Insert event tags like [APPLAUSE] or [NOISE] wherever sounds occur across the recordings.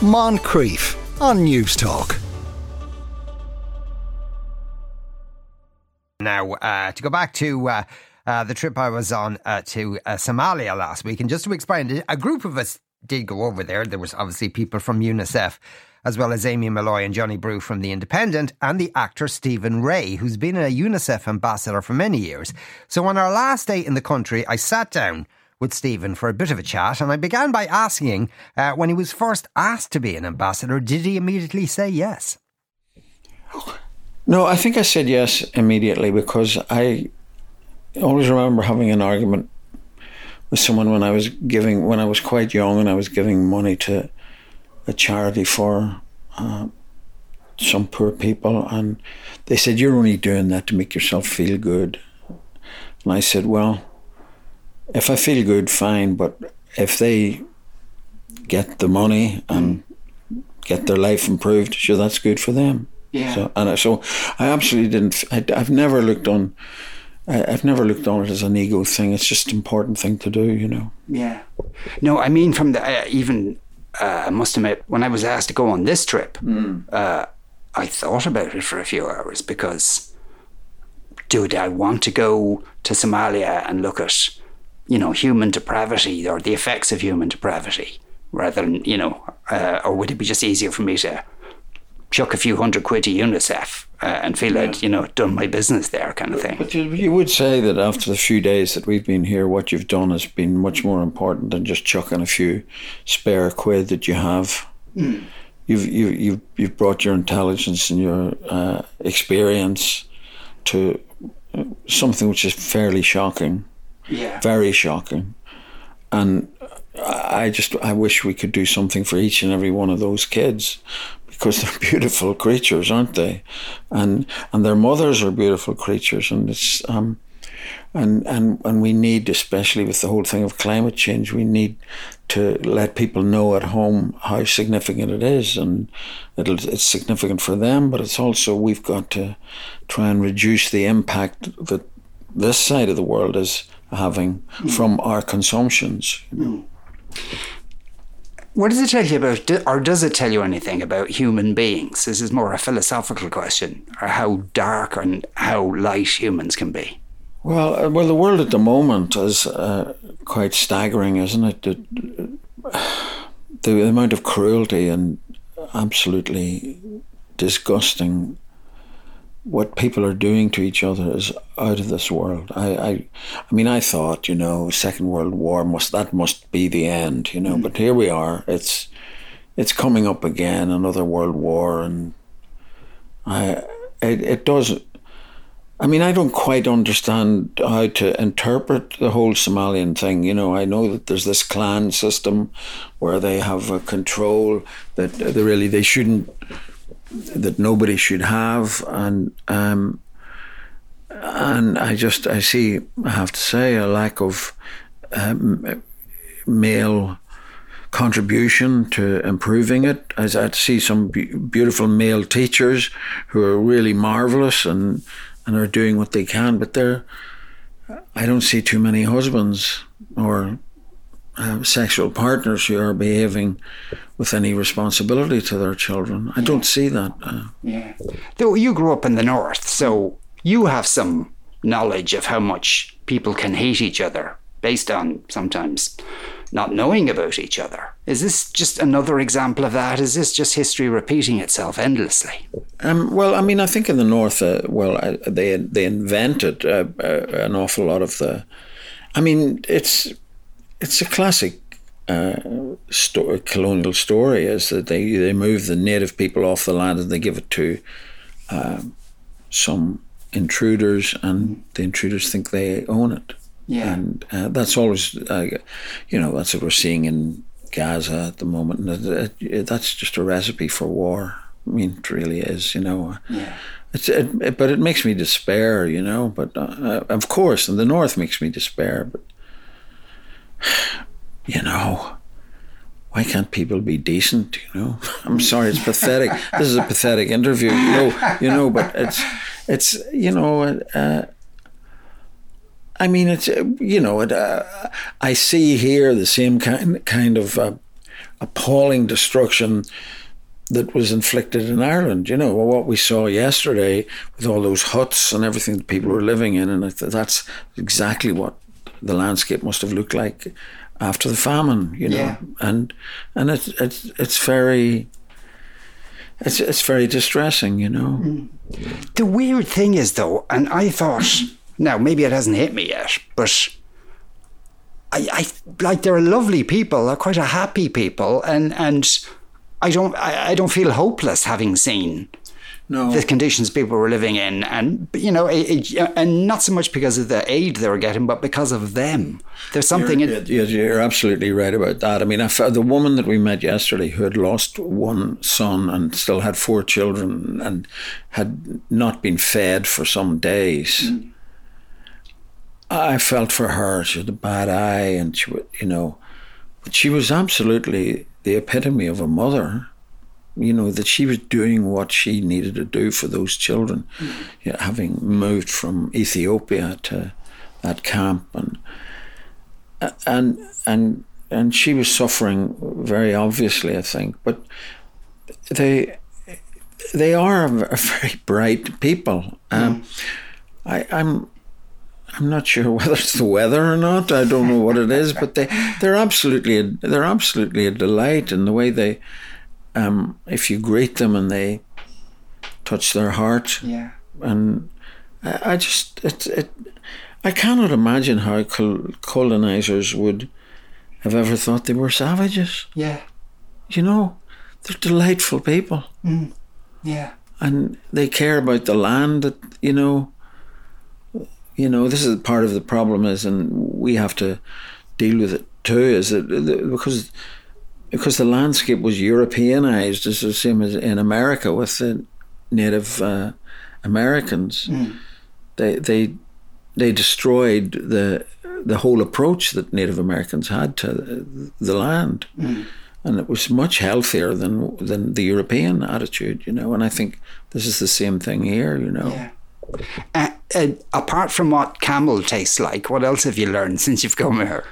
Moncrieff on Newstalk. Now, uh, to go back to uh, uh, the trip I was on uh, to uh, Somalia last week, and just to explain, a group of us did go over there. There was obviously people from UNICEF, as well as Amy Malloy and Johnny Brew from The Independent, and the actor Stephen Rae, who's been a UNICEF ambassador for many years. So on our last day in the country, I sat down with Stephen for a bit of a chat, and I began by asking uh, when he was first asked to be an ambassador, did he immediately say yes? No, I think I said yes immediately because I always remember having an argument with someone when I was giving when I was quite young and I was giving money to a charity for uh, some poor people, and they said you're only doing that to make yourself feel good. And I said, well, if I feel good, fine, but if they get the money and get their life improved, sure, that's good for them. Yeah. So and I, so I absolutely didn't. I, I've never looked on. I, I've never looked on it as an ego thing. It's just an important thing to do, you know. Yeah. No, I mean, from the uh, even, uh, I must admit, when I was asked to go on this trip, uh, I thought about it for a few hours because, dude, I want to go to Somalia and look at, you know, human depravity or the effects of human depravity rather than, you know, uh, or would it be just easier for me to chuck a few hundred quid to UNICEF uh, and feel I'd, you know, done my business there kind of thing? But you, would say that after the few days that we've been here, what you've done has been much more important than just chucking a few spare quid that you have. You've, you, you've, you've brought your intelligence and your uh, experience to something which is fairly shocking, Yeah. very shocking. And I just I wish we could do something for each and every one of those kids because they're [LAUGHS] beautiful creatures, aren't they? And and their mothers are beautiful creatures, and it's um, and and and we need, especially with the whole thing of climate change, we need to let people know at home how significant it is, and it's significant for them, but it's also we've got to try and reduce the impact that this side of the world is having from our consumptions. What does it tell you about, or does it tell you anything about human beings? This is more a philosophical question, or how dark and how light humans can be. Well, uh, well, the world at the moment is uh, quite staggering, isn't it? The, [SIGHS] the amount of cruelty and absolutely disgusting what people are doing to each other is out of this world. I, I, I mean, I thought, you know, Second World War must that must be the end, you know. But mm. here we are. It's it's coming up again, another world war, and I it, it does. I mean, I don't quite understand how to interpret the whole Somalian thing. You know, I know that there's this clan system where they have a control that they really they shouldn't that nobody should have, and um, and I just I see I have to say a lack of um, male contribution to improving it. As I see some beautiful male teachers who are really marvelous and and are doing what they can, but they're I don't see too many husbands or uh, sexual partners who are behaving with any responsibility to their children. I don't see that. Uh, Yeah. Though you grew up in the north, so you have some knowledge of how much people can hate each other based on sometimes not knowing about each other. Is this just another example of that? Is this just history repeating itself endlessly? Um, well, I mean, I think in the north, uh, well, uh, they they invented uh, uh, an awful lot of the. I mean, it's it's a classic uh, sto- colonial story. Is that they they move the native people off the land and they give it to um, some intruders, and the intruders think they own it. Yeah. and uh, that's always, uh, you know, that's what we're seeing in Gaza at the moment, and it, it, that's just a recipe for war. I mean, it really is, you know. Yeah. It's, it, it- but it makes me despair, you know. But uh, of course, and the North makes me despair. But you know, why can't people be decent? You know, [LAUGHS] I'm sorry, it's pathetic. This is a pathetic interview, you know. You know, but it's it's you know. Uh, I mean, it's you know, it, uh, I see here the same kind kind of uh, appalling destruction that was inflicted in Ireland. You know, what we saw yesterday with all those huts and everything that people were living in, and that's exactly what the landscape must have looked like after the famine. You know, Yeah. and and it's it's it's very. It's it's very distressing, you know. Hmm. The weird thing is, though, and I thought, now maybe it hasn't hit me yet, but I, I like they're lovely people, they're quite a happy people, and and I don't I, I don't feel hopeless having seen No, the conditions people were living in, and you know, it, it- uh, and not so much because of the aid they were getting, but because of them. There's something You're, you're, you're absolutely right about that. I mean, I the woman that we met yesterday who had lost one son and still had four children and had not been fed for some days. I felt for her. She had a bad eye, and she, you know, but she was absolutely the epitome of a mother. You know that she was doing what she needed to do for those children, yeah, having moved from Ethiopia to that camp and and and and she was suffering very obviously, I think. But they they are a v- a [LAUGHS] very bright people. Um, I, I'm I'm not sure [LAUGHS] whether it's the weather or not. I don't know what it is, but they they're absolutely a, they're absolutely a delight in the way they. Um, if you greet them and they touch their heart, yeah. and I, I just it, it I cannot imagine how col- colonizers would have ever thought they were savages. Yeah, You know, they're delightful people, yeah, and they care about the land. That you know, you know, this is part of the problem is, and we have to deal with it too. Is that because because the landscape was Europeanized, it's the same as in America with the Native uh, Americans. They they they destroyed the the whole approach that Native Americans had to the land, and it was much healthier than than the European attitude, you know. And I think this is the same thing here, you know. yeah. Uh, uh, apart from what camel tastes like, what else have you learned since you've come here?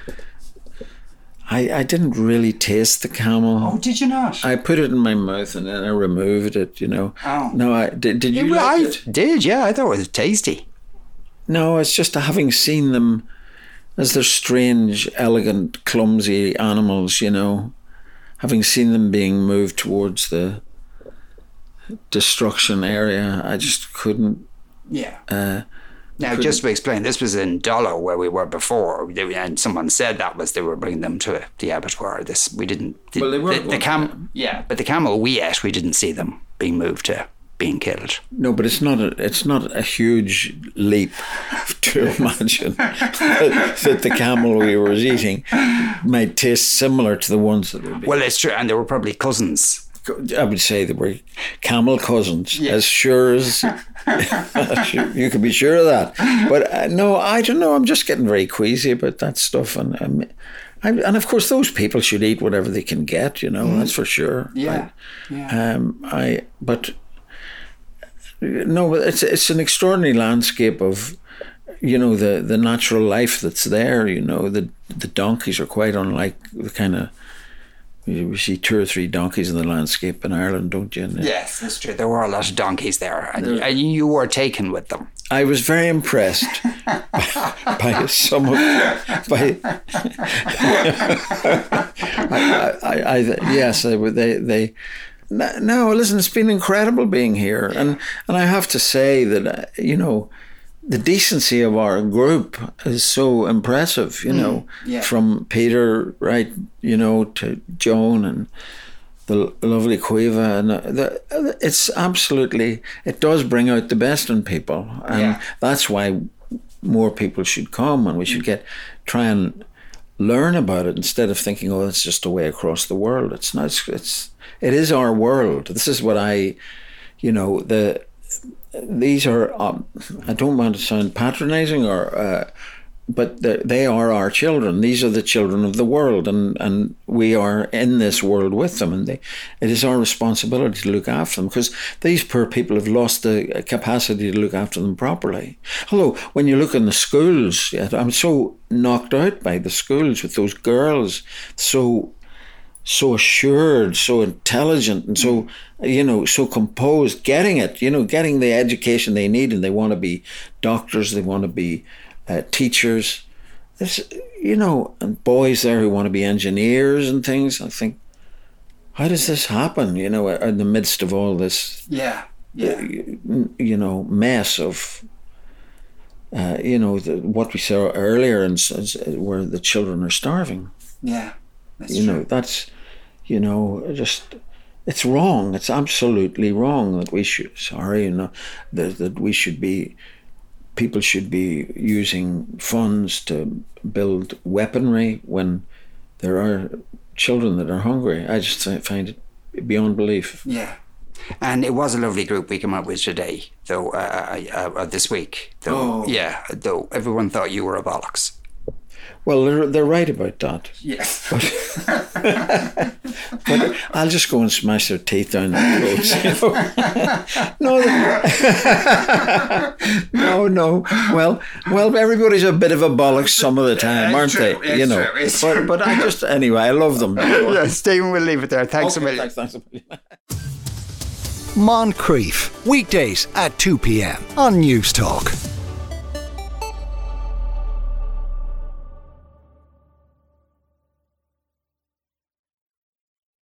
I, I didn't really taste the camel. Oh, did you not? I put it in my mouth and then I removed it, you know. Oh. No, I did. Did you Well, like I it? did, yeah. I thought it was tasty. No, it's just having seen them as they're strange, elegant, clumsy animals, you know. Having seen them being moved towards the destruction area, I just couldn't. Yeah. Uh, Now, just to explain, this was in Dollo where we were before, and someone said that was they were bringing them to the abattoir. This we didn't. The, Well, they were the, the going cam, yeah, but the camel we ate, we didn't see them being moved to being killed. no, but it's not. A, it's not a huge leap to [LAUGHS] imagine that, that the camel we were eating might taste similar to the ones that were being Well, it's true, and they were probably cousins. I would say they were camel cousins, as sure as [LAUGHS] you can be sure of that. But uh, no, I don't know. I'm just getting very queasy about that stuff, and um, I, and of course, those people should eat whatever they can get. You know, that's for sure. Yeah, I, um, I but no, but it's it's an extraordinary landscape of. You know the the natural life that's there. You know the the donkeys are quite unlike the kind of you see two or three donkeys in the landscape in Ireland, don't you? And Yes, that's true. There were a lot of donkeys there, and, and you were taken with them. I was very impressed by, [LAUGHS] by some of by. [LAUGHS] I, I, I, yes, they they they. No, listen, it's been incredible being here, and and I have to say that uh, you know, the decency of our group is so impressive. You mm, know, yeah. from Peter right, you know, to Joan and the lovely Cueva, and uh, the, uh, it's absolutely it does bring out the best in people, and Yeah. that's why more people should come, and we should mm. get try and learn about it instead of thinking, oh, it's just a way across the world. It's not. It's, it's it is our world. This is what I, you know, the these are. Um, I don't want to sound patronising or. Uh, but they are our children. These are the children of the world, and, and we are in this world with them. And they, it is our responsibility to look after them because these poor people have lost the capacity to look after them properly. Although, when you look in the schools, I'm so knocked out by the schools with those girls, so so assured, so intelligent, and so you know, so composed, getting it, you know, getting the education they need, and they want to be doctors, they want to be uh, teachers. There's, you know, and boys there who want to be engineers and things. I think, how does this happen? You know, in the midst of all this, Yeah. Yeah. you know, mess of, uh, you know, the, what we saw earlier, and where the children are starving. Yeah. That's you true. know that's you know just it's wrong it's absolutely wrong that we should sorry you know that, that we should be people should be using funds to build weaponry when there are children that are hungry i just find it beyond belief Yeah. And it was a lovely group we came up with today, though, uh, uh, uh, this week. Though, Oh. yeah, though everyone thought you were a bollocks. Well they're, they're right about that Yes. [LAUGHS] but I'll just go and smash their teeth down their throats. [LAUGHS] You know? no, [LAUGHS] no, no. Well, well, everybody's a bit of a bollocks some of the time, aren't true, they? you know. true, but true. but I just anyway, I love them. yeah, Stephen, we'll leave it there. Thanks a million. thanks, thanks a million. Moncrieff, weekdays at 2 p.m. on Newstalk.